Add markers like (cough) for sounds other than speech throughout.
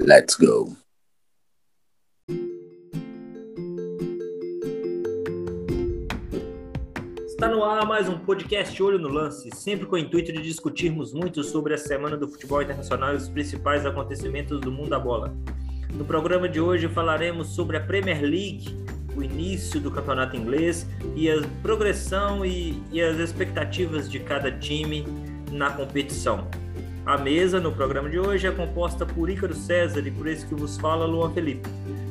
Let's go. Está no ar mais um podcast Olho no Lance, sempre com o intuito de discutirmos muito sobre a semana do futebol internacional e os principais acontecimentos do mundo da bola. No programa de hoje falaremos sobre a Premier League, o início do campeonato inglês e a progressão e, e as expectativas de cada time na competição. A mesa no programa de hoje é composta por Ícaro César e por esse que vos fala, Luan Felipe.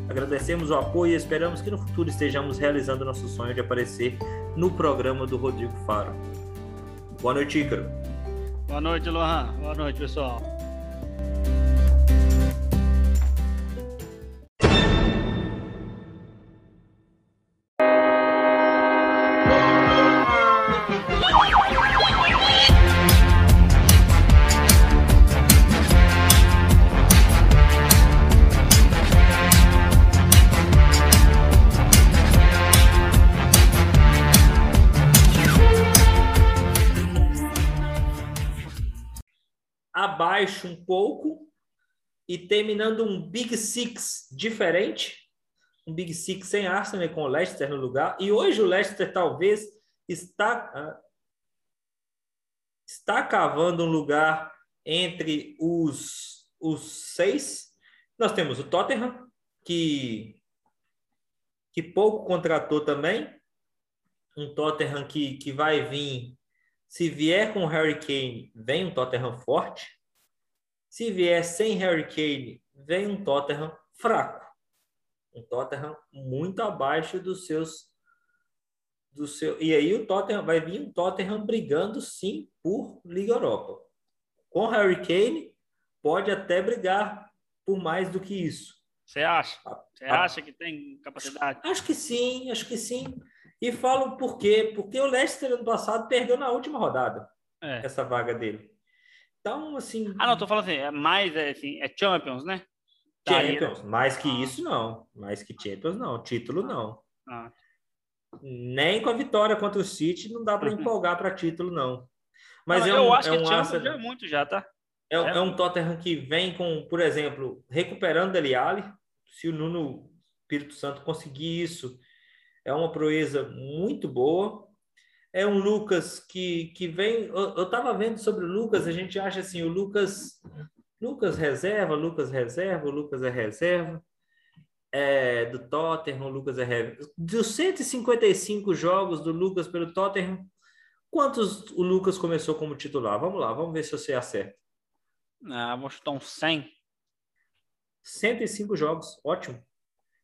Agradecemos o apoio e esperamos que no futuro estejamos realizando nosso sonho de aparecer no programa do Rodrigo Faro. Boa noite, Ícaro. Boa noite, Luan. Boa noite, pessoal. Abaixo um pouco e terminando um Big Six diferente, um Big Six sem Arsenal com o Leicester no lugar. E hoje o Leicester talvez está ah, está cavando um lugar entre os os seis. Nós temos o Tottenham que que pouco contratou também, um Tottenham que, que vai vir se vier com o Harry Kane, vem um Tottenham forte. Se vier sem Harry Kane, vem um Tottenham fraco. Um Tottenham muito abaixo dos seus do seu e aí o Tottenham vai vir um Tottenham brigando sim por Liga Europa. Com Harry Kane pode até brigar por mais do que isso. Você acha? Você acha que tem capacidade? Acho que sim, acho que sim. E falo por quê? Porque o Leicester ano passado perdeu na última rodada é. essa vaga dele. Então, assim. Ah, não, tô falando assim, é mais é, assim, é Champions, né? Champions, mais que ah. isso não. Mais que Champions não. Título não. Ah. Nem com a vitória contra o City não dá para empolgar para título, não. Mas não, é um, eu acho é que um Champions já é muito já, tá? É, é, é um Tottenham que vem com, por exemplo, recuperando Dele Alli. Se o Nuno Espírito Santo conseguir isso, é uma proeza muito boa. É um Lucas que, que vem. Eu estava vendo sobre o Lucas, a gente acha assim: o Lucas, Lucas reserva, Lucas reserva, o Lucas é reserva. É, do Tottenham, o Lucas é reserva. Dos 155 jogos do Lucas pelo Tottenham, quantos o Lucas começou como titular? Vamos lá, vamos ver se você acerta. Ah, vou chutar uns 100. 105 jogos, ótimo.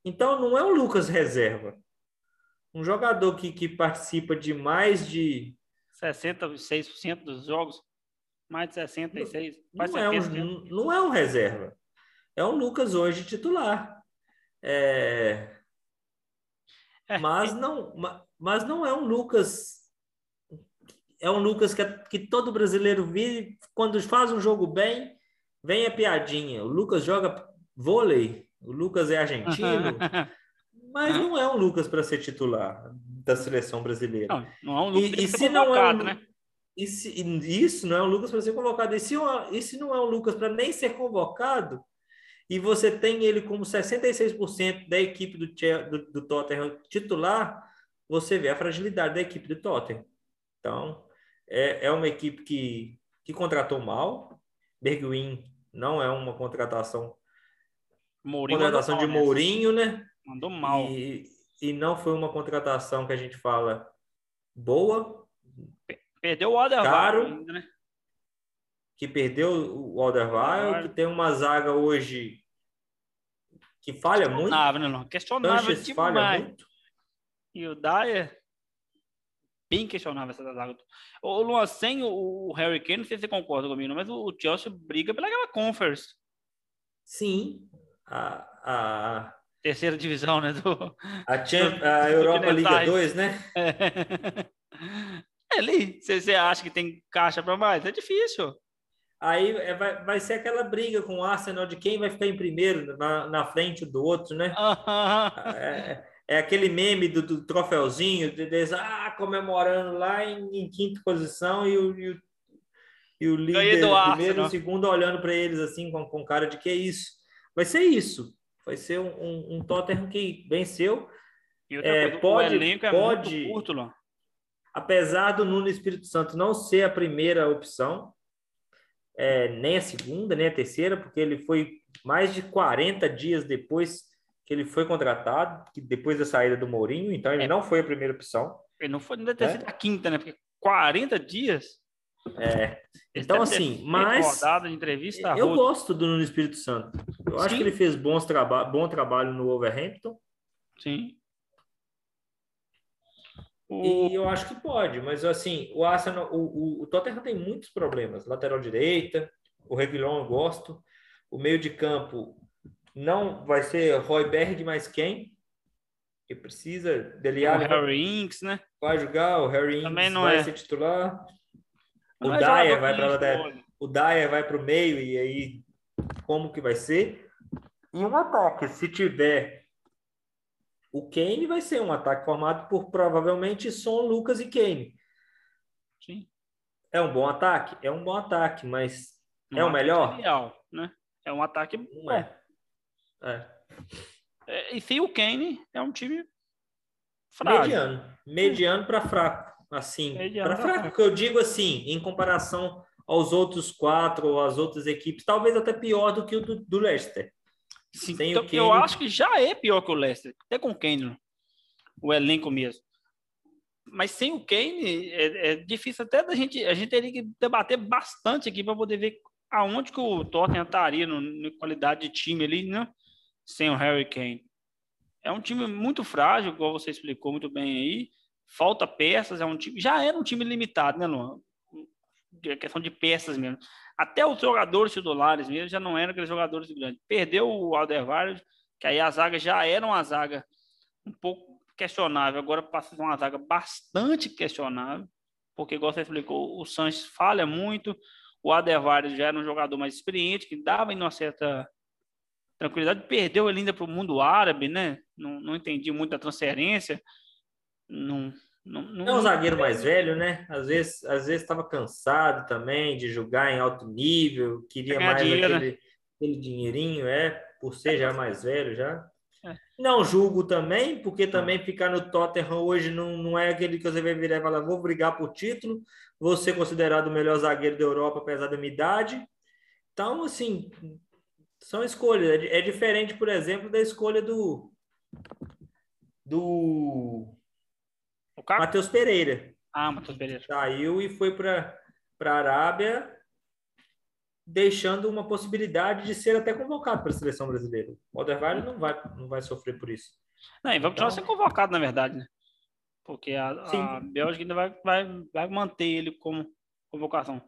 Então não é o Lucas reserva um jogador que, que participa de mais de 66% dos jogos, mais de 66%. Não, não, é um, não é um reserva. É um Lucas hoje titular. É... É, mas, não, mas não é um Lucas. É um Lucas que, que todo brasileiro vive. Quando faz um jogo bem, vem a piadinha. O Lucas joga vôlei. O Lucas é argentino. (laughs) mas não é um Lucas para ser titular da seleção brasileira. Não, não é um Lucas e, e se não é um, né? E se, isso não é um Lucas para ser convocado. E se, e se não é um Lucas para nem ser convocado, e você tem ele como 66% da equipe do, do, do Tottenham titular, você vê a fragilidade da equipe do Tottenham. Então, é, é uma equipe que, que contratou mal. Bergwin não é uma contratação. Mourinho contratação de Mourinho, né? Mandou mal. E, e não foi uma contratação que a gente fala boa. Perdeu o Alderweireld ainda, né? Que perdeu o Alderweireld, que tem uma zaga hoje que falha muito. Questionável, não. Questionável demais. falha muito. E o Dyer, bem questionável essa zaga. O Luan, sem o Harry Kane, não sei se você concorda comigo, mas o Chelsea briga pela Conference. Sim. A, a, terceira divisão, né? Do, a, Champ, do, a Europa Liga 2, né? (laughs) É. é ali. Você acha que tem caixa para mais? É difícil. Aí é, vai, vai ser aquela briga com o Arsenal de quem vai ficar em primeiro na, na frente do outro, né? (laughs) é, é, aquele meme do, do troféuzinho, de, de, ah, comemorando lá em, em quinta posição e o, e o, e o líder primeiro e segundo olhando para eles assim com, com cara de que é isso. Vai ser isso. Vai ser um, um, um Tottenham que venceu. E outra é, coisa, pode, o elenco é pode, muito curto, lá. Apesar do Nuno Espírito Santo não ser a primeira opção, é, nem a segunda, nem a terceira, porque ele foi mais de 40 dias depois que ele foi contratado, que depois da saída do Mourinho, então ele é. não foi a primeira opção. Ele não foi, não deve ter sido a quinta, né? Porque 40 dias. É. Então, assim, mas. Eu gosto do Nuno Espírito Santo. Eu Sim. acho que ele fez bons traba bom trabalho no Wolverhampton. Sim. O... E eu acho que pode, mas assim, o Arsenal, o, o, o Tottenham tem muitos problemas. Lateral direita, o Reguilon eu gosto. O meio de campo não vai ser Roy Berg mais quem? Que precisa dele. O Harry Inks, né? Vai jogar, o Harry Inks vai é. ser titular. O é Dyer vai para. O Dyer vai para o meio e aí como que vai ser? E um ataque, se tiver o Kane vai ser um ataque formado por provavelmente Son, Lucas e Kane. Sim. É um bom ataque? É um bom ataque, mas é o melhor? Ideal, né? É um ataque bom. É. é. é. E sem o Kane, é um time fraco. Mediano. Mediano para fraco. Assim, para fraco, eu digo assim, em comparação aos outros quatro ou às outras equipes, talvez até pior do que o do, do Leicester. Sim, então, eu acho que já é pior que o Leicester, até com o Kane, o elenco mesmo. Mas sem o Kane, é, é, difícil até da gente. A gente teria que debater bastante aqui para poder ver aonde que o Tottenham estaria no, na qualidade de time ali, né? Sem o Harry Kane. É um time muito frágil, igual você explicou muito bem aí. Falta peças, é um time. Já era um time limitado, né, Luan? É questão de peças mesmo. Até os jogadores titulares mesmo já não eram aqueles jogadores grandes. Perdeu o Alderweireld, que aí a zaga já era uma zaga um pouco questionável. Agora passa a ser uma zaga bastante questionável, porque, igual você explicou, o Sanches falha muito. O Alderweireld já era um jogador mais experiente, que dava em uma certa tranquilidade. Perdeu ele ainda para o mundo árabe, né? Não, não entendi muito a transferência. Não, não, não, é um zagueiro mais velho, né? Às vezes às vezes estava cansado também de jogar em alto nível, queria mais dinheiro, aquele, né? aquele dinheirinho, é, por ser já mais velho já. É. Não julgo também, porque também ficar no Tottenham hoje não, não é aquele que você vai virar e falar, vou brigar por título, vou ser considerado o melhor zagueiro da Europa, apesar da minha idade. Então, assim, são escolhas. É, é diferente, por exemplo, da escolha do do Matheus Pereira. Ah, Matheus Pereira. Saiu e foi para a Arábia, deixando uma possibilidade de ser até convocado para a seleção brasileira. O Alderweireld não vai, não vai sofrer por isso. Não, e vai continuar então... sendo convocado, na verdade, né? Porque a, a Bélgica ainda vai, vai, vai manter ele como convocação.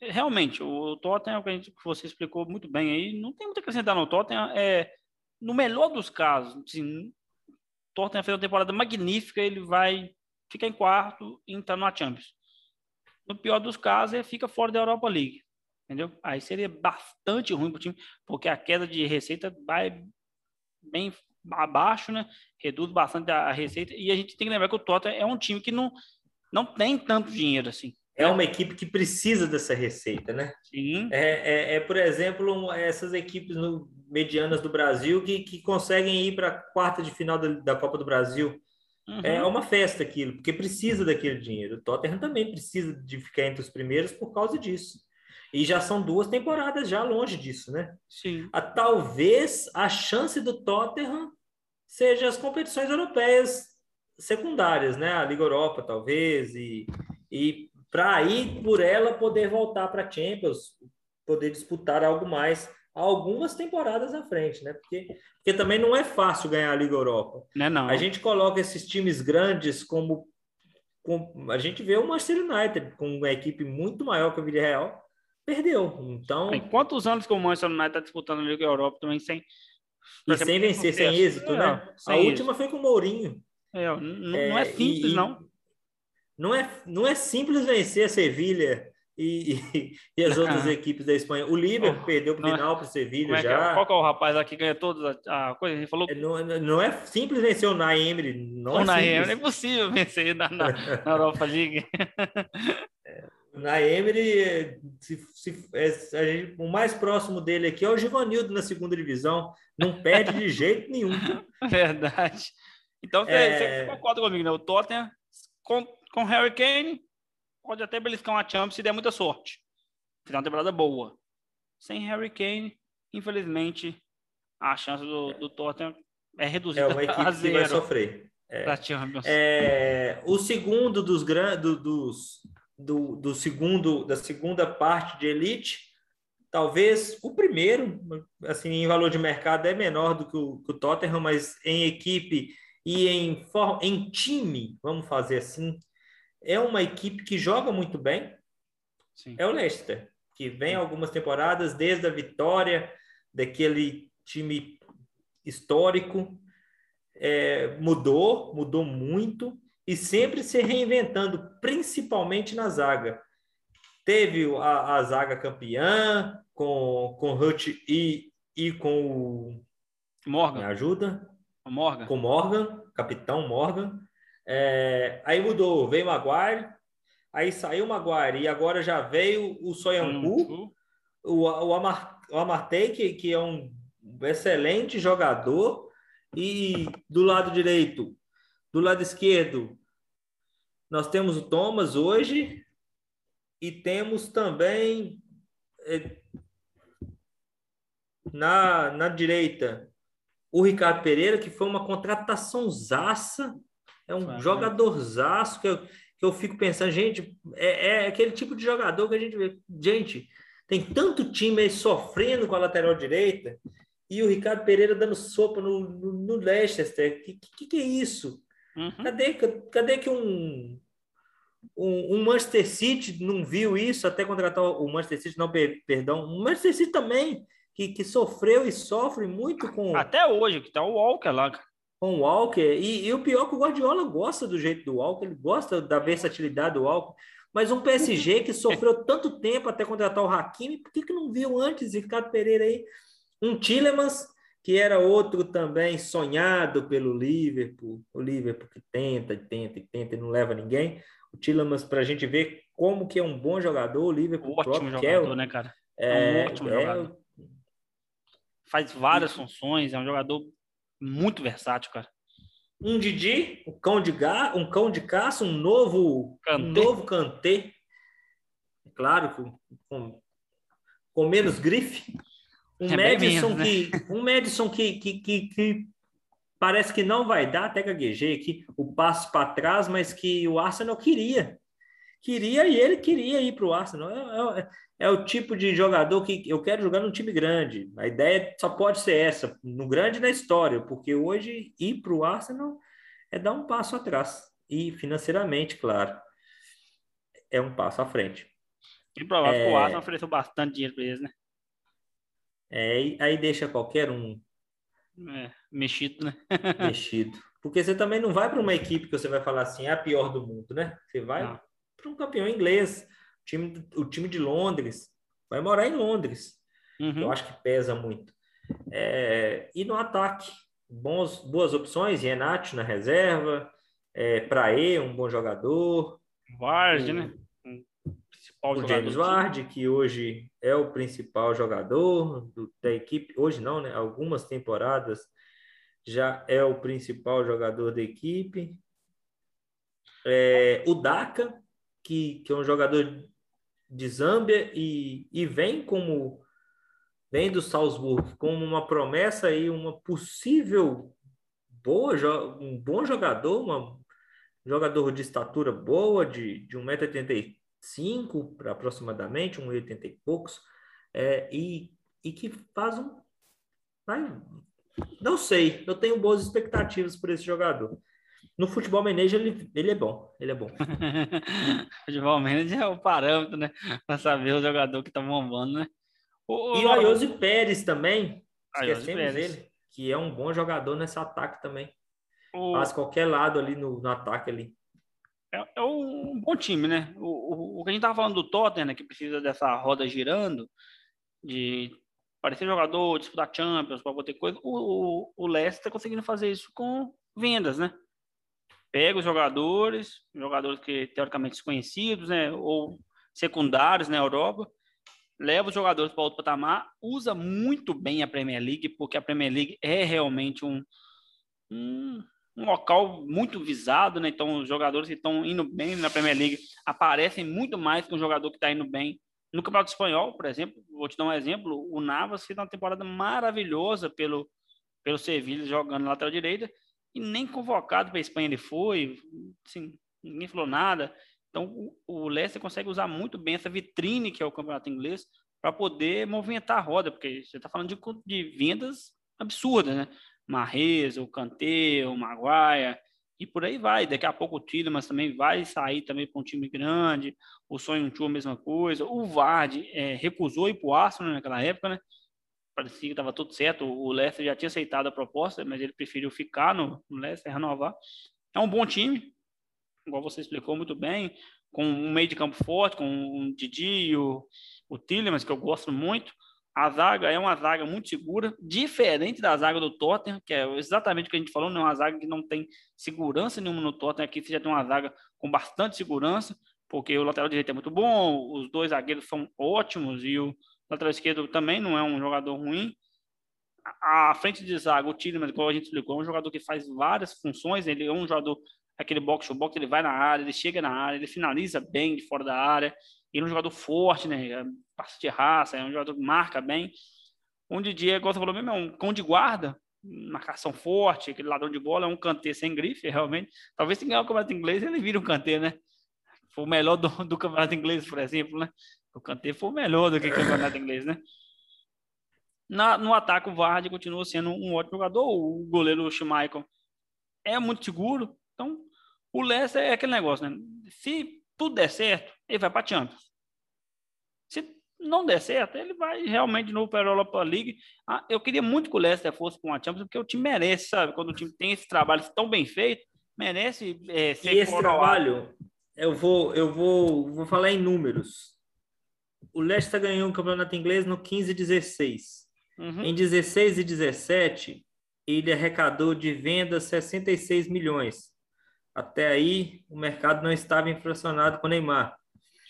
Realmente, o Tottenham, que, a gente, que você explicou muito bem aí, não tem muito a acrescentar no Tottenham. É, no melhor dos casos, assim, Tottenham fez uma temporada magnífica, ele vai fica em quarto e entrar na Champions. No pior dos casos, ele fica fora da Europa League. Entendeu? Aí seria bastante ruim para o time, porque a queda de receita vai bem abaixo, né? Reduz bastante a receita. E a gente tem que lembrar que o Tottenham é um time que não, não tem tanto dinheiro assim. É uma equipe que precisa dessa receita, né? Sim. É, é, é por exemplo, essas equipes no, medianas do Brasil que, que conseguem ir para a quarta de final da, da Copa do Brasil Uhum. É uma festa aquilo, porque precisa daquele dinheiro. O Tottenham também precisa de ficar entre os primeiros por causa disso. E já são duas temporadas já longe disso, né? Sim. A, talvez a chance do Tottenham seja as competições europeias secundárias, né? A Liga Europa, talvez, e, e para aí por ela poder voltar para a Champions, poder disputar algo mais algumas temporadas à frente, né? Porque, porque também não é fácil ganhar a Liga Europa. Não, é não. A gente coloca esses times grandes como, como a gente vê o Manchester United com uma equipe muito maior que o Villarreal, perdeu. Então, em quantos anos que o Manchester United está disputando a Liga Europa também sem e sem vencer, sem êxito, é, né? Sem a êxito. última foi com o Mourinho. É, não, não é, é simples, e, não. Não é, não é simples vencer a Sevilha e, e, (laughs) e as outras equipes da Espanha. O Liverpool oh, perdeu para o final para o Sevilha é já. É? Qual que é o rapaz aqui que ganha todas a, a coisa? Ele falou. É, não, não é simples vencer o Naemri. Não o é Naemri é impossível vencer na, na, na Europa League. (laughs) É, na Emery, se, se, é, gente, o mais próximo dele aqui é o Givanildo na segunda divisão. Não perde de jeito nenhum. (laughs) Verdade. Então você, é... você concorda comigo, né? O Tottenham com, com Harry Kane pode até beliscar uma Champions se der muita sorte. Final uma temporada boa. Sem Harry Kane, infelizmente, a chance do, do Tottenham é reduzida é uma (laughs) equipe a zero. Que vai sofrer. É. É, o segundo dos grandes dos do, do segundo da segunda parte de elite, talvez o primeiro, assim, em valor de mercado é menor do que o, que o Tottenham, mas em equipe e em, em time, vamos fazer assim, é uma equipe que joga muito bem. Sim. É o Leicester, que vem algumas temporadas desde a vitória daquele time histórico, é, mudou, mudou muito e sempre se reinventando, principalmente na zaga. Teve a, a zaga campeã com, com Hutch e, e com o. Morgan. Me ajuda? O Morgan. Com Morgan, capitão Morgan. É, aí mudou, veio Maguire, aí saiu o Maguire e agora já veio o Soyanku, o, o, Amar, o Amartey, que, que é um excelente jogador, e do lado direito do lado esquerdo, nós temos o Thomas hoje e temos também é, na, na direita o Ricardo Pereira, que foi uma contratação zaça, é um jogador jogadorzaço que eu, que eu fico pensando, gente, é, é aquele tipo de jogador que a gente vê. Gente, tem tanto time aí sofrendo com a lateral direita e o Ricardo Pereira dando sopa no, no, no Leicester. Que, que, que é isso? Uhum. Cadê, cadê que um, um, um, Manchester City não viu isso até contratar o Manchester City, não, perdão, o Manchester City também, que, que sofreu e sofre muito com... Até hoje, que tá o Walker lá, com o Walker, e, e, o pior é que o Guardiola gosta do jeito do Walker, ele gosta da versatilidade do Walker, mas um PSG que sofreu tanto tempo até contratar o Hakimi, por que, que não viu antes Ricardo Pereira aí? Um Tillemans que era outro também sonhado pelo Liverpool, o Liverpool que tenta, tenta, tenta e não leva ninguém. O Tillemans, para a gente ver como que é um bom jogador, o Liverpool ótimo jogador, é, né, cara? É, é um ótimo é, jogador. Faz várias e... funções, é um jogador muito versátil, cara. Um Didi, um cão de ga, um cão de caça, um novo, Kanté. um novo Kanté. Claro, com, com, com menos grife. Um é Madison, menos, né? que, (laughs) um Madison que, que, que, que, parece que não vai dar, até gaguejei aqui, o passo para trás, mas que o Arsenal queria. Queria e ele queria ir para o Arsenal. É, é, é, o tipo de jogador que eu quero jogar num time grande. A ideia só pode ser essa, no grande na história, porque hoje ir para o Arsenal é dar um passo atrás. E financeiramente, claro, é um passo à frente. E provável é... que o Arsenal ofereceu bastante dinheiro para eles, né? É, aí deixa qualquer um. É, mexido, né? (laughs) mexido. Porque você também não vai para uma equipe que você vai falar assim, é a pior do mundo, né? Você vai para um campeão inglês, o time, o time de Londres, vai morar em Londres. Uhum. Eu acho que pesa muito. É, e no ataque, bons, boas opções, Renato na reserva, é, Praê, um bom jogador. Vardy, né? principal o James Ward, que hoje é o principal jogador do, da equipe, hoje não, né? Algumas temporadas já é o principal jogador da equipe. É, o Daka, que, que é um jogador de Zâmbia e, e vem como vem do Salzburg como uma promessa e uma possível boa um bom jogador, uma, um jogador de estatura boa, de, de 1,80m 5 para aproximadamente, 1,80 e poucos, é, e, e que faz um. Não sei, eu tenho boas expectativas por esse jogador. No futebol manager ele, ele é bom, ele é bom. (laughs) futebol manager é o parâmetro, né? Para saber o jogador que tá bombando, né? O, e o Ayose Pérez também, esquecemos dele, que é um bom jogador nesse ataque também. O... Faz qualquer lado ali no, no ataque ali é, é um bom time, né? O, o, o, que a gente tava falando do Tottenham, né, que precisa dessa roda girando, de parecer jogador, disputar Champions, para ter coisa, o, o, o Leicester tá conseguindo fazer isso com vendas, né? Pega os jogadores, jogadores que teoricamente desconhecidos, né? Ou secundários na Europa, leva os jogadores para outro patamar, usa muito bem a Premier League, porque a Premier League é realmente um, um, um local muito visado, né? Então, os jogadores que estão indo bem na Premier League aparecem muito mais que um jogador que está indo bem no Campeonato Espanhol, por exemplo. Vou te dar um exemplo: o Navas fez uma temporada maravilhosa pelo, pelo Sevilha, jogando lateral direita, e nem convocado para a Espanha ele foi, assim, ninguém falou nada. Então, o Leicester consegue usar muito bem essa vitrine que é o campeonato inglês para poder movimentar a roda, porque você está falando de, de vendas absurdas, né? Marrez, o Kanté, o Maguire, e por aí vai. Daqui a pouco o Tillemans também vai sair também para um time grande, o Sonho Chu a mesma coisa. O Vard é, recusou ir para o Arsenal naquela época, né? Parecia que estava tudo certo, o Leicester já tinha aceitado a proposta, mas ele preferiu ficar no, no Leicester, renovar. É um bom time, igual você explicou muito bem, com um meio de campo forte, com o Didi e o, o Tillemans, que eu gosto muito. A zaga é uma zaga muito segura, diferente da zaga do Tottenham, que é exatamente o que a gente falou, não é uma zaga que não tem segurança nenhuma no Tottenham. Aqui você já tem uma zaga com bastante segurança, porque o lateral direito é muito bom, os dois zagueiros são ótimos e o lateral esquerdo também não é um jogador ruim. A frente de zaga, o Tillemans, como a gente explicou, é um jogador que faz várias funções, ele é um jogador aquele box to box, ele vai na área, ele chega na área, ele finaliza bem de fora da área. Ele é um jogador forte, né? É passa de raça, é um jogador que marca bem. Didi, igual você falou mesmo, é um cão de guarda, marcação forte, aquele ladrão de bola, é um cantê sem grife, (laughs) realmente. Talvez se ganhar o campeonato inglês, ele vira um cantê, né? Foi o melhor do, do campeonato inglês, por exemplo, né? O cantê foi melhor do que o campeonato inglês, né? Na, no ataque, o Vardy continua sendo um ótimo jogador. O goleiro Schmeichel é muito seguro. Então, o Leicester é aquele negócio, né? Se tudo der certo, ele vai para a Champions. Se não der certo, ele vai realmente de novo para a Europa League. Ah, eu queria muito que o Leicester fosse para uma Champions, porque o time merece, sabe? Quando o time tem esse trabalho tão bem feito, merece é, ser E esse trabalho, eu vou, eu vou, vou falar em números. O Leicester ganhou o campeonato inglês no 15 e 16. Uhum. Em 16 e 17, ele arrecadou de vendas 66 milhões. Até aí, o mercado não estava inflacionado com o Neymar.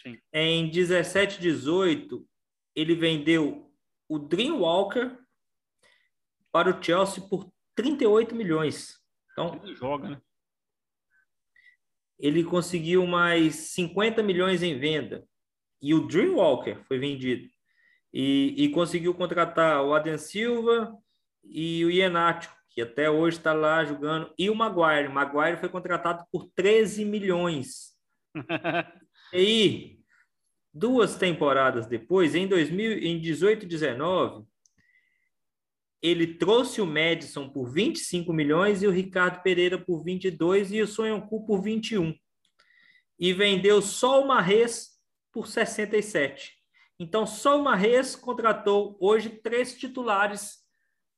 Sim. Em 17, 18, ele vendeu o Dream Walker para o Chelsea por 38 milhões. Então, ele joga, né? Ele conseguiu mais 50 milhões em venda. E o Dream Walker foi vendido. E, e conseguiu contratar o Adem Silva e o Iheanacho que até hoje está lá jogando, e o Maguire. O Maguire foi contratado por 13 milhões. (laughs) e aí, duas temporadas depois, em 2000, em 18 19, ele trouxe o Madison por 25 milhões e o Ricardo Pereira por 22 e o Sonhoncu por 21. E vendeu só o Marres por 67. Então, só o Marres contratou hoje três titulares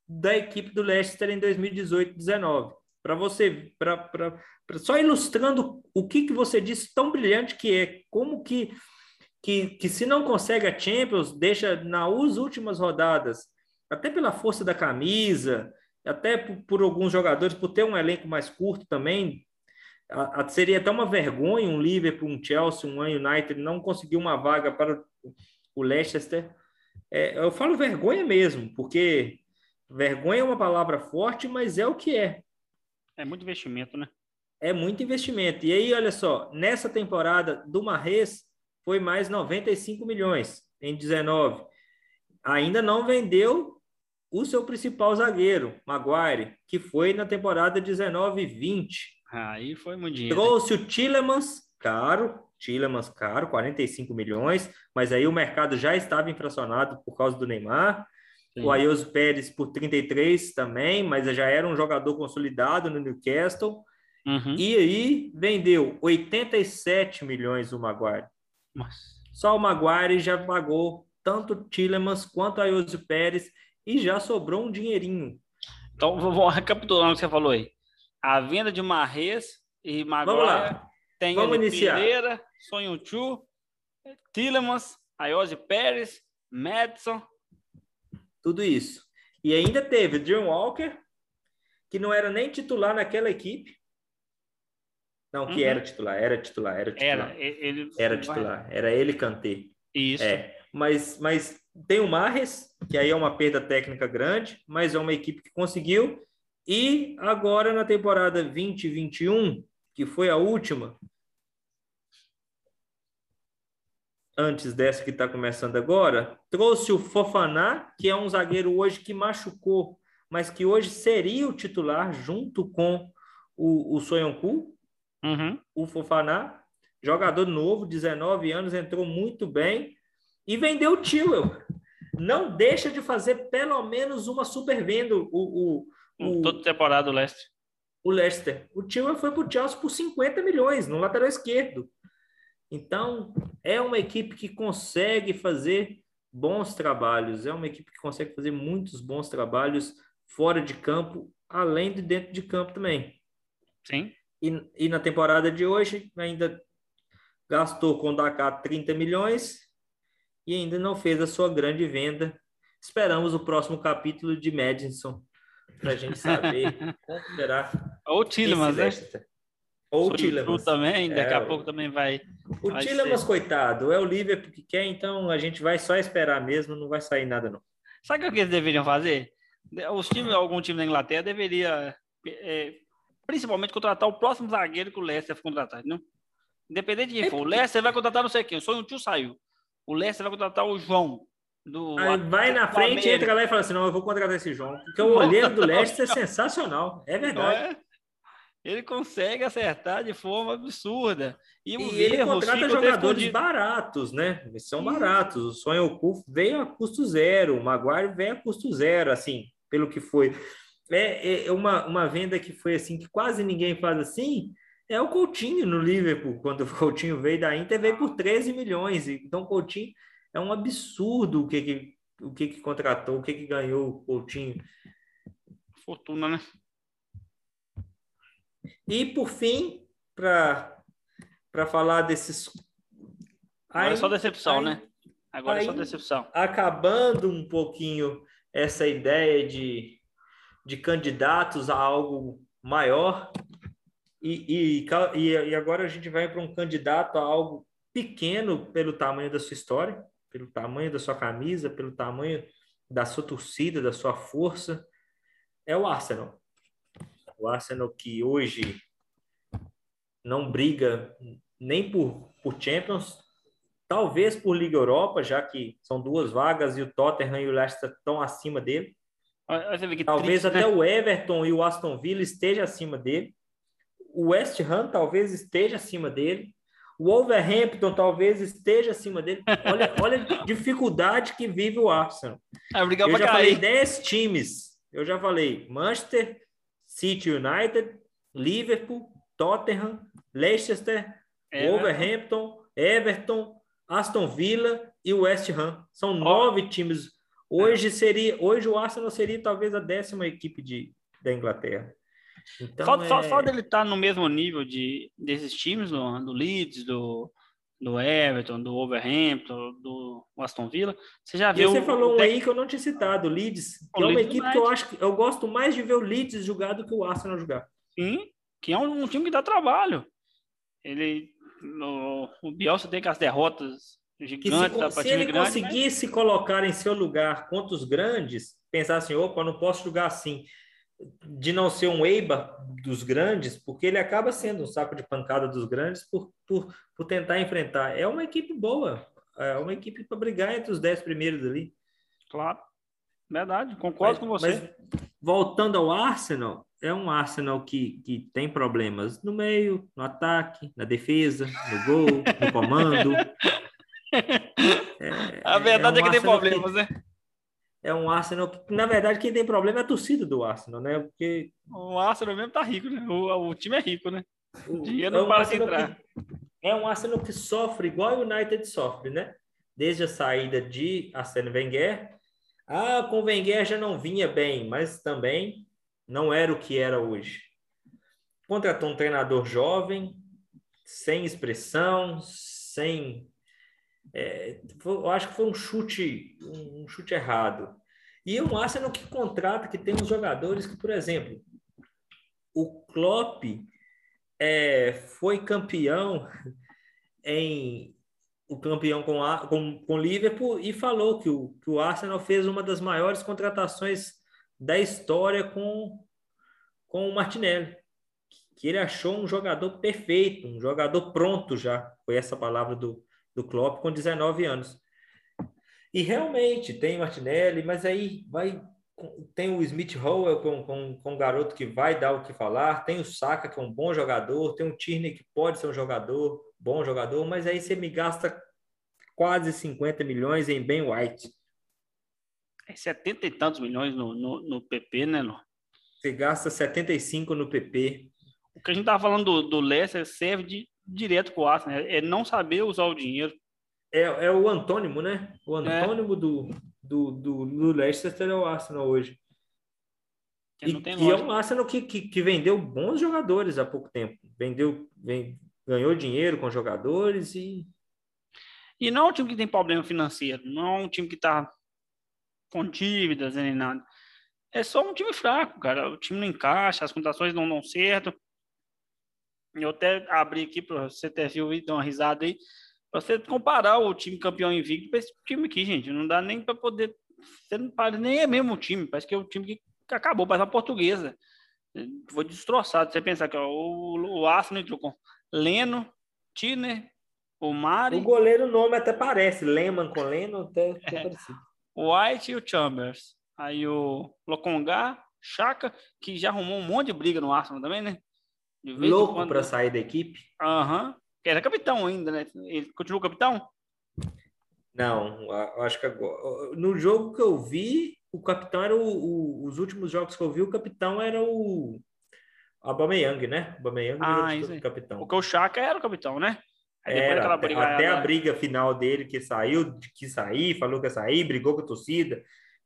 da equipe do Leicester em 2018-19. Para você, para só ilustrando o que, que você disse tão brilhante que é, como que, que, que se não consegue a Champions, deixa nas últimas rodadas, até pela força da camisa, até por, por alguns jogadores, por ter um elenco mais curto também, a, a, seria até uma vergonha um Liverpool, um Chelsea, um United não conseguir uma vaga para o Leicester. É, eu falo vergonha mesmo, porque Vergonha é uma palavra forte, mas é o que é. É muito investimento, né? É muito investimento. E aí, olha só, nessa temporada do Marres foi mais 95 milhões em 19. Ainda não vendeu o seu principal zagueiro, Maguire, que foi na temporada 19 e 20. Aí foi muito dinheiro. Trouxe o Tillemans, caro, Tillemans caro, 45 milhões, mas aí o mercado já estava inflacionado por causa do Neymar. Sim. O Ayoso Pérez por 33 também, mas já era um jogador consolidado no Newcastle. Uhum. E aí vendeu 87 milhões o Maguire. Nossa. Só o Maguire já pagou tanto o Tillemans quanto o Ayoso Pérez e já sobrou um dinheirinho. Então, vou (laughs) recapitular o que você falou aí. A venda de Marres e Maguire Vamos lá. tem Vamos iniciar. Pereira, Sonho Chu, Tillemans, Ayoso Pérez, Madison, tudo isso. E ainda teve Dream Walker, que não era nem titular naquela equipe. Não, que uhum. era titular, era titular, era titular. Era, ele, era titular, era ele Kanté. Isso. É, mas, mas tem o Marres, que aí é uma perda técnica grande, mas é uma equipe que conseguiu. E agora na temporada 2021, que foi a última, antes dessa que está começando agora, trouxe o Fofaná, que é um zagueiro hoje que machucou, mas que hoje seria o titular junto com o, o Soyonku, uhum. o Fofaná, jogador novo, 19 anos, entrou muito bem e vendeu o Tio. Não deixa de fazer pelo menos uma super venda o, o, o toda temporada o Leicester. O Leicester. O Tio foi para o Chelsea por 50 milhões no lateral esquerdo. Então, é uma equipe que consegue fazer bons trabalhos, é uma equipe que consegue fazer muitos bons trabalhos fora de campo, além de dentro de campo também. Sim. E, e na temporada de hoje, ainda gastou com o Dakar 30 milhões e ainda não fez a sua grande venda. Esperamos o próximo capítulo de Madison para a gente saber (laughs) será. Ou Tillemans, né? Ou o Tillemans. também, daqui é, a pouco também vai. O vai Tillemans, coitado, é o Liverpool que quer, então a gente vai só esperar mesmo, não vai sair nada não. Sabe o que eles deveriam fazer? Os times, algum time da Inglaterra deveria, é, principalmente, contratar o próximo zagueiro que o Leicester for contratar, não? Independente de quem é for. O Leicester vai contratar não sei quem, o sonho tio saiu. O Leicester vai contratar o João. Do, Aí vai na frente, entra lá e fala assim: não, eu vou contratar esse João. Porque o olheiro do Leicester é sensacional. É verdade. É? ele consegue acertar de forma absurda. E, e ele contrata jogadores baratos, né? Eles são baratos. O Sonho Kuf veio a custo zero, o Maguire veio a custo zero, assim, pelo que foi. É, é uma, uma venda que foi assim, que quase ninguém faz assim, é o Coutinho no Liverpool. Quando o Coutinho veio da Inter, veio por 13 milhões. Então, o Coutinho é um absurdo o que, que, o que, que contratou, o que, que ganhou o Coutinho. Fortuna, né? E, por fim, para falar desses. Agora aí, é só decepção, aí, né? Agora aí, é só decepção. Acabando um pouquinho essa ideia de, de candidatos a algo maior, e, e, e agora a gente vai para um candidato a algo pequeno pelo tamanho da sua história, pelo tamanho da sua camisa, pelo tamanho da sua torcida, da sua força, é o Arsenal. O Arsenal que hoje não briga nem por, por Champions, talvez por Liga Europa, já que são duas vagas e o Tottenham e o Leicester estão acima dele. Talvez triste, até né? o Everton e o Aston Villa estejam acima dele. O West Ham talvez esteja acima dele. O Wolverhampton talvez esteja acima dele. Olha, olha a dificuldade que vive o Arsenal. É, eu já cair. falei 10 times. Eu já falei Manchester, City United, Liverpool, Tottenham, Leicester, Everton. Wolverhampton, Everton, Aston Villa e West Ham. São oh. nove times. Hoje seria, hoje o Arsenal seria talvez a décima equipe de, da Inglaterra. Então, só, é... só, só, dele estar tá no mesmo nível de, desses times, do, do Leeds, do, do Everton, do Wolverhampton, do Aston Villa. Você já viu? E você falou um aí que eu não tinha citado, o Leeds, que o é uma Leeds equipe que eu acho que eu gosto mais de ver o Leeds jogar do que o Arsenal jogar. Sim, que é um, um time que dá trabalho. Ele, no, o Bielsa tem que as derrotas gigantes que se, se ele grande, conseguisse mas... colocar em seu lugar contra os grandes, pensar assim, opa, não posso jogar assim de não ser um Eiba dos grandes, porque ele acaba sendo um saco de pancada dos grandes por, por, por tentar enfrentar. É uma equipe boa, é uma equipe para brigar entre os dez primeiros ali. Claro, verdade, concordo mas, com você. Mas, voltando ao Arsenal, é um Arsenal que, que tem problemas no meio, no ataque, na defesa, no gol, no comando. (laughs) É, a verdade é, um é que tem problemas, que, né? É um Arsenal que, na verdade, quem tem problema é a torcida do Arsenal, né? Porque o Arsenal mesmo tá rico, né? O, o time é rico, né? O dinheiro é não para entrar. Que, é um Arsenal que sofre igual o United sofre, né? Desde a saída de Arsene Wenger. Ah, com Wenger já não vinha bem, mas também não era o que era hoje. Contratou um treinador jovem, sem expressão, sem é, eu acho que foi um chute, um chute errado. E o Arsenal que contrata, que tem uns jogadores que, por exemplo, o Klopp é, foi campeão (laughs) em o campeão com, a, com, com Liverpool e falou que o, que o Arsenal fez uma das maiores contratações da história com, com o Martinelli. Que ele achou um jogador perfeito, um jogador pronto já. Foi essa palavra do, do Klopp com 19 anos. E realmente tem Martinelli, mas aí vai tem o Smith Howell com, com, com um garoto que vai dar o que falar, tem o Saka que é um bom jogador, tem o Tierney que pode ser um jogador, bom jogador, mas aí você me gasta quase 50 milhões em Ben White. É 70 e tantos milhões no, no, no PP, né, Lu? Você gasta 75 no PP. O que a gente estava falando do, do Leicester serve de direto para o Arsenal, é não saber usar o dinheiro. É, é o antônimo, né? O é. antônimo é. do, do, do, do Leicester é o Arsenal hoje. E, e, é um Arsenal que, que, que, vendeu bons jogadores há pouco tempo. Vendeu, vem, ganhou dinheiro com jogadores e. E não é um time que tem problema financeiro, não é um time que está com dívidas nem nada. É só um time fraco, cara. O time não encaixa, as contratações não dão certo. Eu até abri aqui para você ter e dar uma risada aí. Pra você comparar o time campeão invicto para esse time aqui, gente. Não dá nem para poder. Você não parece nem é mesmo o time. Parece que é o time que acabou, parece uma portuguesa. Foi destroçado. Você pensar que ó, o, o Arsenal entrou com Leno, Tiner, o Mari. O goleiro, o nome até parece. Lehman com Leno, até, até é. parecido. O White e o Chambers. Aí o Lokonga, Chaka, que já arrumou um monte de briga no Arsenal também, né? Louco quando... para sair da equipe. Aham. Uhum era capitão ainda, né? Ele continua capitão? Não, acho que agora. No jogo que eu vi, o capitão era o, o, os últimos jogos que eu vi, o capitão era o Aubameyang, né? Aubameyang ah, isso aí. capitão. Porque o Chaka era o capitão, né? Era, até, até a briga final dele que saiu, que sair, falou que ia sair, brigou com a torcida,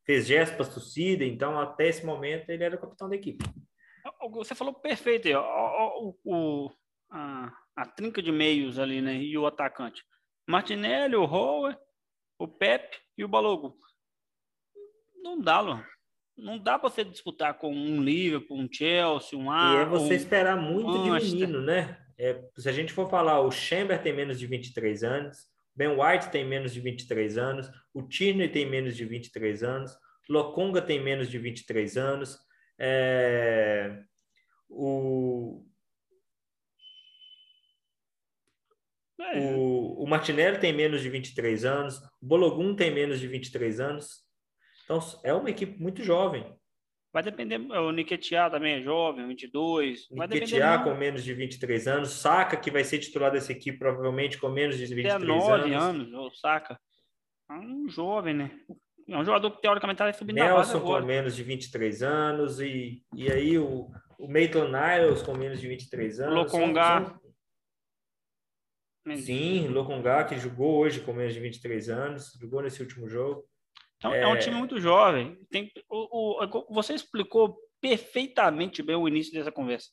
fez gestos para a torcida, então até esse momento ele era o capitão da equipe. Você falou perfeito aí, ó, o, o, a, a trinca de meios ali, né? E o atacante. Martinelli, o Howard, o Pepe e o Balogun. Não dá, Luan. Não dá para você disputar com um Liverpool, um Chelsea, um A. E é você um, esperar muito um de menino, né? É, se a gente for falar, o Chamber tem menos de 23 anos, Ben White tem menos de 23 anos, o Tierney tem menos de 23 anos, Lokonga tem menos de 23 anos, é, o, É. O, o Martinelli tem menos de 23 anos, o Bologun tem menos de 23 anos. Então, é uma equipe muito jovem. Vai depender, o Niquetiá também é jovem, 22. Niquetiá com menos de 23 anos, Saca, que vai ser titular dessa equipe, provavelmente com menos de 23 19 anos. anos, o Saca. É um jovem, né? É um jogador que teoricamente está subindo Nelson com menos de 23 anos, e, e aí o, o Maitland Niles com menos de 23 anos. Lokonga. Sim, Lokonga, que jogou hoje com menos de 23 anos, jogou nesse último jogo. Então, é... é um time muito jovem. Tem, o, o, você explicou perfeitamente bem o início dessa conversa.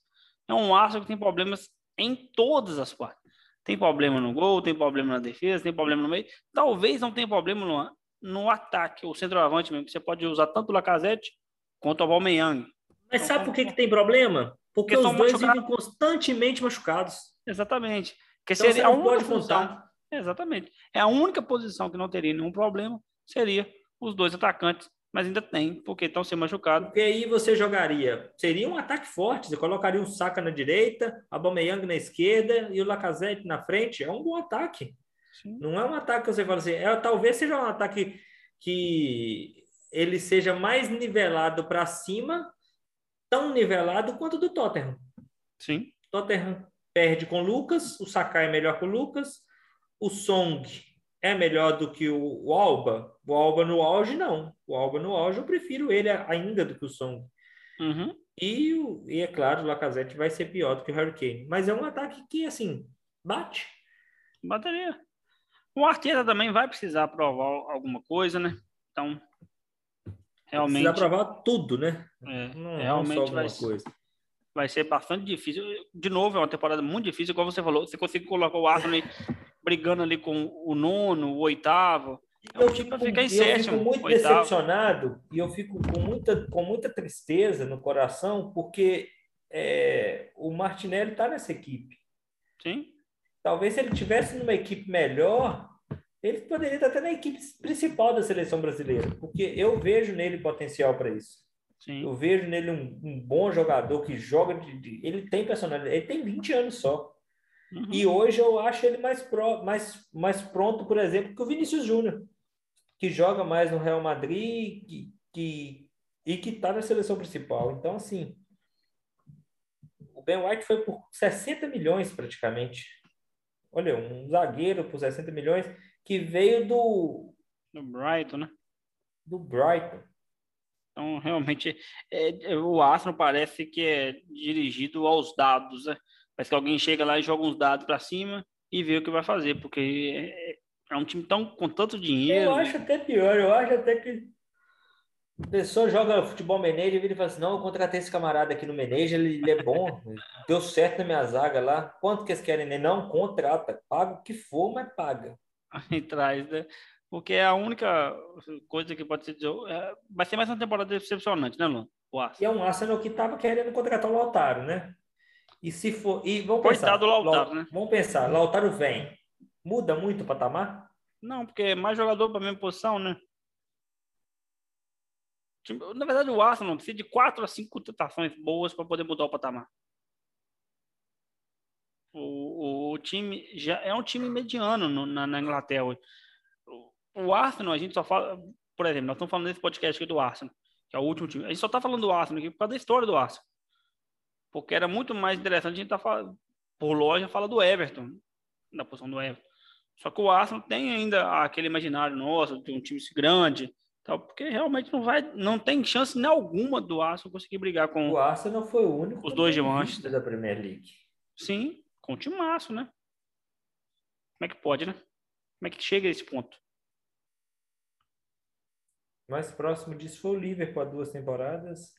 É um Arsenal que tem problemas em todas as partes. Tem problema no gol, tem problema na defesa, tem problema no meio. Talvez não tenha problema no, no ataque, o centroavante mesmo, que você pode usar tanto o Lacazette quanto o Aubameyang. Mas sabe por que, que tem problema? Porque, Porque os dois vivem constantemente machucados. Exatamente. Porque então, seria a única função. Exatamente. É a única posição que não teria nenhum problema seria os dois atacantes, mas ainda tem, porque estão sendo machucados. Porque aí você jogaria, seria um ataque forte, você colocaria um Saka na direita, a Aubameyang na esquerda e o Lacazette na frente, é um bom ataque. Sim. Não é um ataque que você fala assim, é, talvez seja um ataque que ele seja mais nivelado para cima, tão nivelado quanto o do Tottenham. Sim. Tottenham perde com o Lucas, o Sakai é melhor que o Lucas, o Song é melhor do que o, Alba. O Alba no auge, não. O Alba no auge, eu prefiro ele ainda do que o Song. Uhum. E, e, é claro, o Lacazette vai ser pior do que o Hurricane. Mas é um ataque que, assim, bate. Bateria. O Arteta também vai precisar provar alguma coisa, né? Então, realmente... Precisa provar tudo, né? É, não, realmente não só vai, coisa vai ser bastante difícil. De novo, é uma temporada muito difícil, como você falou. Você consegue colocar o Arsenal (laughs) brigando ali com o nono, o oitavo. É eu, fico, ficar em sétimo, eu fico muito oitavo. decepcionado e eu fico com muita, com muita tristeza no coração, porque é, o Martinelli está nessa equipe. Sim. Talvez se ele tivesse numa equipe melhor, ele poderia estar até na equipe principal da seleção brasileira, porque eu vejo nele potencial para isso. Sim. Eu vejo nele um, um bom jogador que joga de, de, ele tem personalidade, ele tem 20 anos só. Uhum. E hoje eu acho ele mais, pro, mais, mais pronto, por exemplo, que o Vinícius Júnior, que joga mais no Real Madrid que, que, e que está na seleção principal. Então, assim, o Ben White foi por 60 milhões praticamente. Olha, um zagueiro por 60 milhões que veio do. Do Brighton, né? Do Brighton. Então, realmente, é, o Arsenal parece que é dirigido aos dados, né? Parece que alguém chega lá e joga uns dados para cima e vê o que vai fazer, porque é, é um time tão com tanto dinheiro. Eu acho até pior, eu acho até que a pessoa joga futebol Menezes e vira e fala assim: não, eu contratei esse camarada aqui no Menezes, ele, ele é bom, (laughs) deu certo na minha zaga lá. Quanto que eles querem? Não, contrata, paga o que for, mas paga. (laughs) Aí traz, né? Porque é a única coisa que pode ser. É, vai ser mais uma temporada decepcionante, né, Luan? O Arsenal. E é um Arsenal que estava querendo contratar o Lautaro, né? E se for. E vamos Coitado pensar. Lautaro, né? Vamos pensar, Lautaro vem. Muda muito o patamar? Não, porque é mais jogador para a mesma posição, né? Tipo, na verdade, o Arsenal precisa de quatro a cinco contratações boas para poder mudar o patamar. O, o, o, time já é um time mediano no, na, na, Inglaterra hoje. O, o Arsenal, a gente só fala, por exemplo, nós estamos falando nesse podcast aqui do Arsenal, que é o último time. A gente só está falando do Arsenal aqui por causa da história do Arsenal. Porque era muito mais interessante a gente estar tá falando, por loja, fala do Everton, da posição do Everton. Só que o Arsenal tem ainda aquele imaginário nosso, de um time grande, tal, porque realmente não vai, não tem chance nenhuma do Arsenal conseguir brigar com o Arsenal foi o único os dois de Manchester da Premier League. Sim, com o timaço, né? Como é que pode, né? Como é que chega a esse ponto? Mais próximo disso foi o Liverpool há duas temporadas,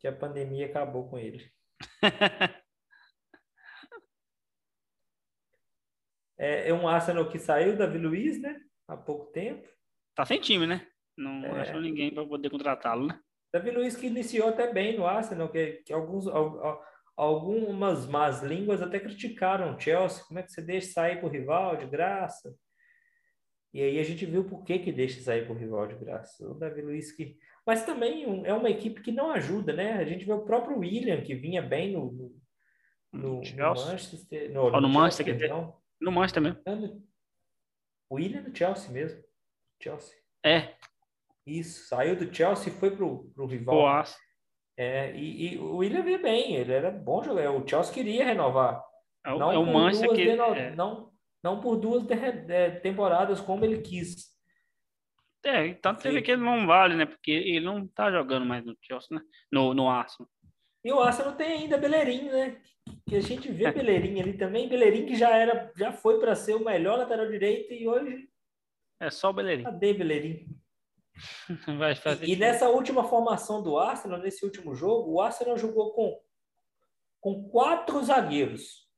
que a pandemia acabou com ele. (laughs) é, é, um Arsenal que saiu, Davi Luiz, né? Há pouco tempo. Tá sem time, né? Não é. achou ninguém para poder contratá-lo, né? Davi Luiz que iniciou até bem no Arsenal, que, que alguns, algumas más línguas até criticaram o Chelsea. Como é que você deixa sair para o rival de graça? E aí a gente viu por que, que deixa sair para o rival de graça. O Davi Luiz que mas também é uma equipe que não ajuda, né? A gente vê o próprio William, que vinha bem no, no, no, no Manchester. No, no, no Manchester, Chelsea, então. No Manchester mesmo. O William do Chelsea mesmo. Chelsea. É. Isso, saiu do Chelsea e foi pro, pro rival. É, e, e, o William veio bem, ele era bom jogador. O Chelsea queria renovar. É, não é o Manchester que... é. não, não por duas temporadas como ele quis. É, tanto teve que ele não vale, né? Porque ele não tá jogando mais no Chelsea, né? No, no Arsenal. E o Arsenal tem ainda Bellerin, né? Que a gente vê Bellerin ali também. Bellerin que já era, já foi para ser o melhor lateral direito e hoje é só o Bellerin. Cadê Bellerin? (laughs) Vai fazer e, e nessa última formação do Arsenal, nesse último jogo, o Arsenal jogou com com quatro zagueiros.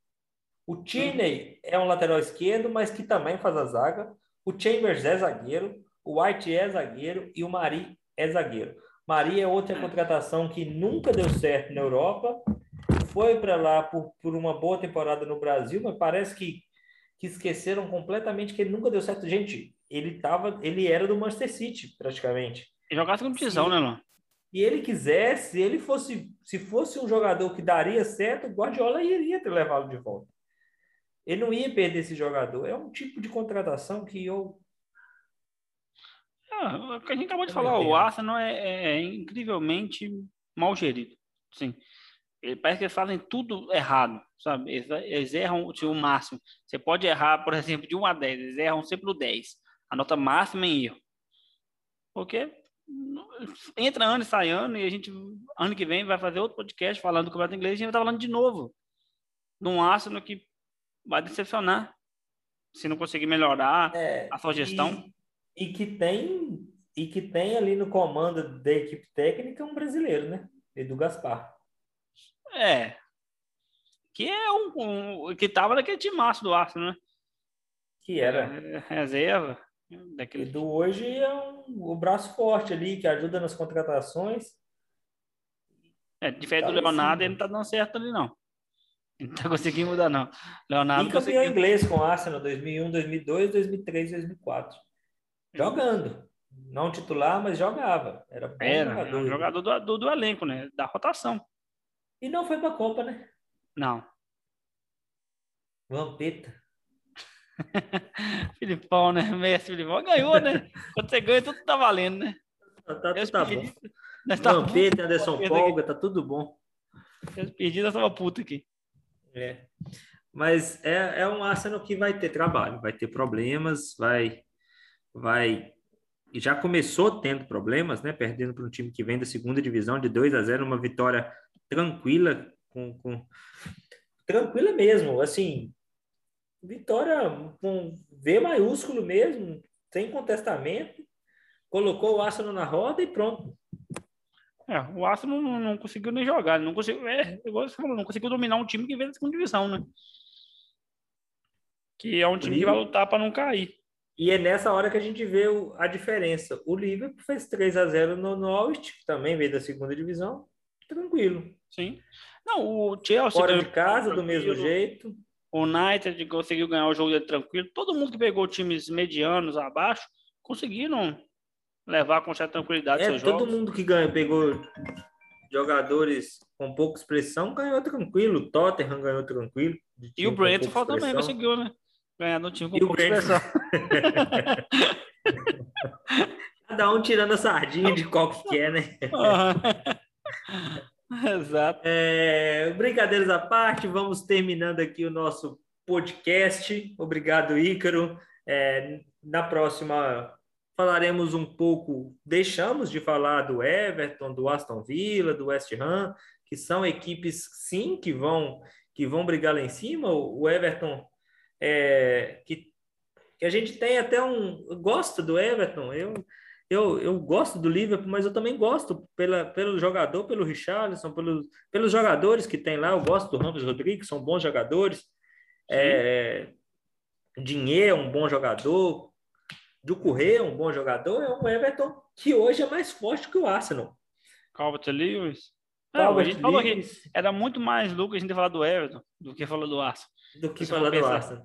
O Tierney é um lateral esquerdo, mas que também faz a zaga. O Chambers é zagueiro o White é zagueiro e o Mari é zagueiro. Mari é outra contratação que nunca deu certo na Europa, foi para lá por, por uma boa temporada no Brasil, mas parece que, que esqueceram completamente que ele nunca deu certo. Gente, ele tava, ele era do Manchester City, praticamente. Ele jogasse com prisão, né, mano? E ele quisesse, se ele fosse, se fosse um jogador que daria certo, o Guardiola iria ter levado de volta. Ele não ia perder esse jogador. É um tipo de contratação que eu ah, o que a gente acabou de falar, o Arsenal é, é, é, incrivelmente mal gerido. Sim. Ele, parece que eles fazem tudo errado, sabe? Eles, eles erram o máximo. Você pode errar, por (laughs) exemplo, de 1 a 10, eles erram sempre o 10. A nota máxima em erro. Porque entra ano e sai ano, e a gente, ano que vem, vai fazer outro podcast falando do campeonato inglês e a gente vai estar falando de novo. De um Arsenal que vai decepcionar se não conseguir melhorar é, a sua gestão. E e que tem e que tem ali no comando da equipe técnica um brasileiro, né? Edu Gaspar. É. Que é um, um que tava naquele time massa do Arsenal, né? Que era. É, reserva. Daquele... Edu hoje é um, o braço forte ali, que ajuda nas contratações. É, diferente tá do Leonardo, ele não tá dando certo ali, não. Não tá (laughs) conseguindo mudar, não. Leonardo e campeão conseguiu... inglês com o Arsenal 2001, 2002, 2003, 2004. Jogando. Não titular, mas jogava. Era bom Era, jogador. Era um jogador do, do, do, elenco, né? Da rotação. E não foi pra Copa, né? Não. Vampeta. (laughs) Filipão, né? Messi, Filipão. Ganhou, né? Quando você ganha, tudo tá valendo, né? Tá, tá, tá bom. Tá Vampeta, Anderson Polga, tá tudo bom. As perdidas tava puta aqui. É. Mas é, é um Arsenal que vai ter trabalho, vai ter problemas, vai, vai e já começou tendo problemas, né? Perdendo para um time que vem da segunda divisão de 2 a 0, uma vitória tranquila, com, com... tranquila mesmo, assim, vitória com V maiúsculo mesmo, sem contestamento, colocou o Arsenal na roda e pronto. É, o Arsenal não, não conseguiu nem jogar, não conseguiu, é, falou, não conseguiu dominar um time que vem da segunda divisão, né? Que é um time que vai lutar para não cair. E é nessa hora que a gente vê o, a diferença. O Liverpool fez 3 a 0 no Norwich, que também veio da segunda divisão, tranquilo. Sim. Não, o Chelsea fora de casa do mesmo jeito. O United conseguiu ganhar o jogo dele tranquilo. Todo mundo que pegou times medianos abaixo conseguiram levar com certa tranquilidade é, seus todo jogos. mundo que ganha, pegou jogadores com pouca expressão ganhou tranquilo. O Tottenham ganhou tranquilo. E o Brentford também conseguiu, né? ganhar no time com e pouca expressão. (laughs) Cada um tirando a sardinha de qual que quer, né? (laughs) (laughs) Exato. É, brincadeiras à parte, vamos terminando aqui o nosso podcast. Obrigado, Ícaro. É, na próxima falaremos um pouco, deixamos de falar do Everton, do Aston Villa, do West Ham, que são equipes sim que vão que vão brigar lá em cima. O Everton é, que, que a gente tem até um. Gosto do Everton, eu, eu, eu gosto do Liverpool, mas eu também gosto pela, pelo jogador, pelo Richarlison, pelos, pelos jogadores que tem lá. Eu gosto do Ramos Rodrigues, são bons jogadores. É, Dinheiro é um bom jogador. Do Correia é um bom jogador. É um Everton que hoje é mais forte que o Arsenal. Calvert Lewis. É, a gente falou que era muito mais lucro a gente falar do Everton do que falar do Arsenal do que falar do Arsenal.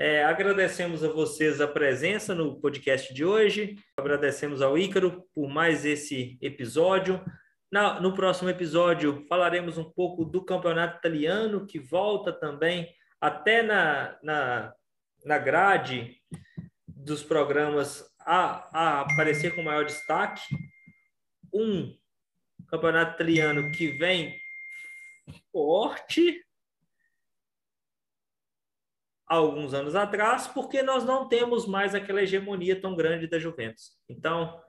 É, agradecemos a vocês a presença no podcast de hoje. Agradecemos ao Ícaro por mais esse episódio. Na, no próximo episódio falaremos um pouco do campeonato italiano, que volta também até na, na, na grade dos programas a, a aparecer com maior destaque. Um campeonato italiano que vem forte, alguns anos atrás, porque nós não temos mais aquela hegemonia tão grande da Juventus. Então,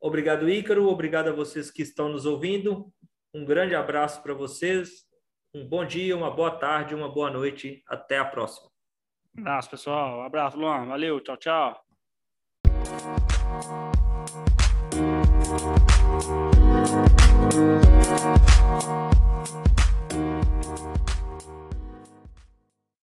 obrigado, Ícaro, obrigado a vocês que estão nos ouvindo. Um grande abraço para vocês. Um bom dia, uma boa tarde, uma boa noite. Até a próxima. Abraço, pessoal. Abraço, Luan. Valeu. Tchau, tchau.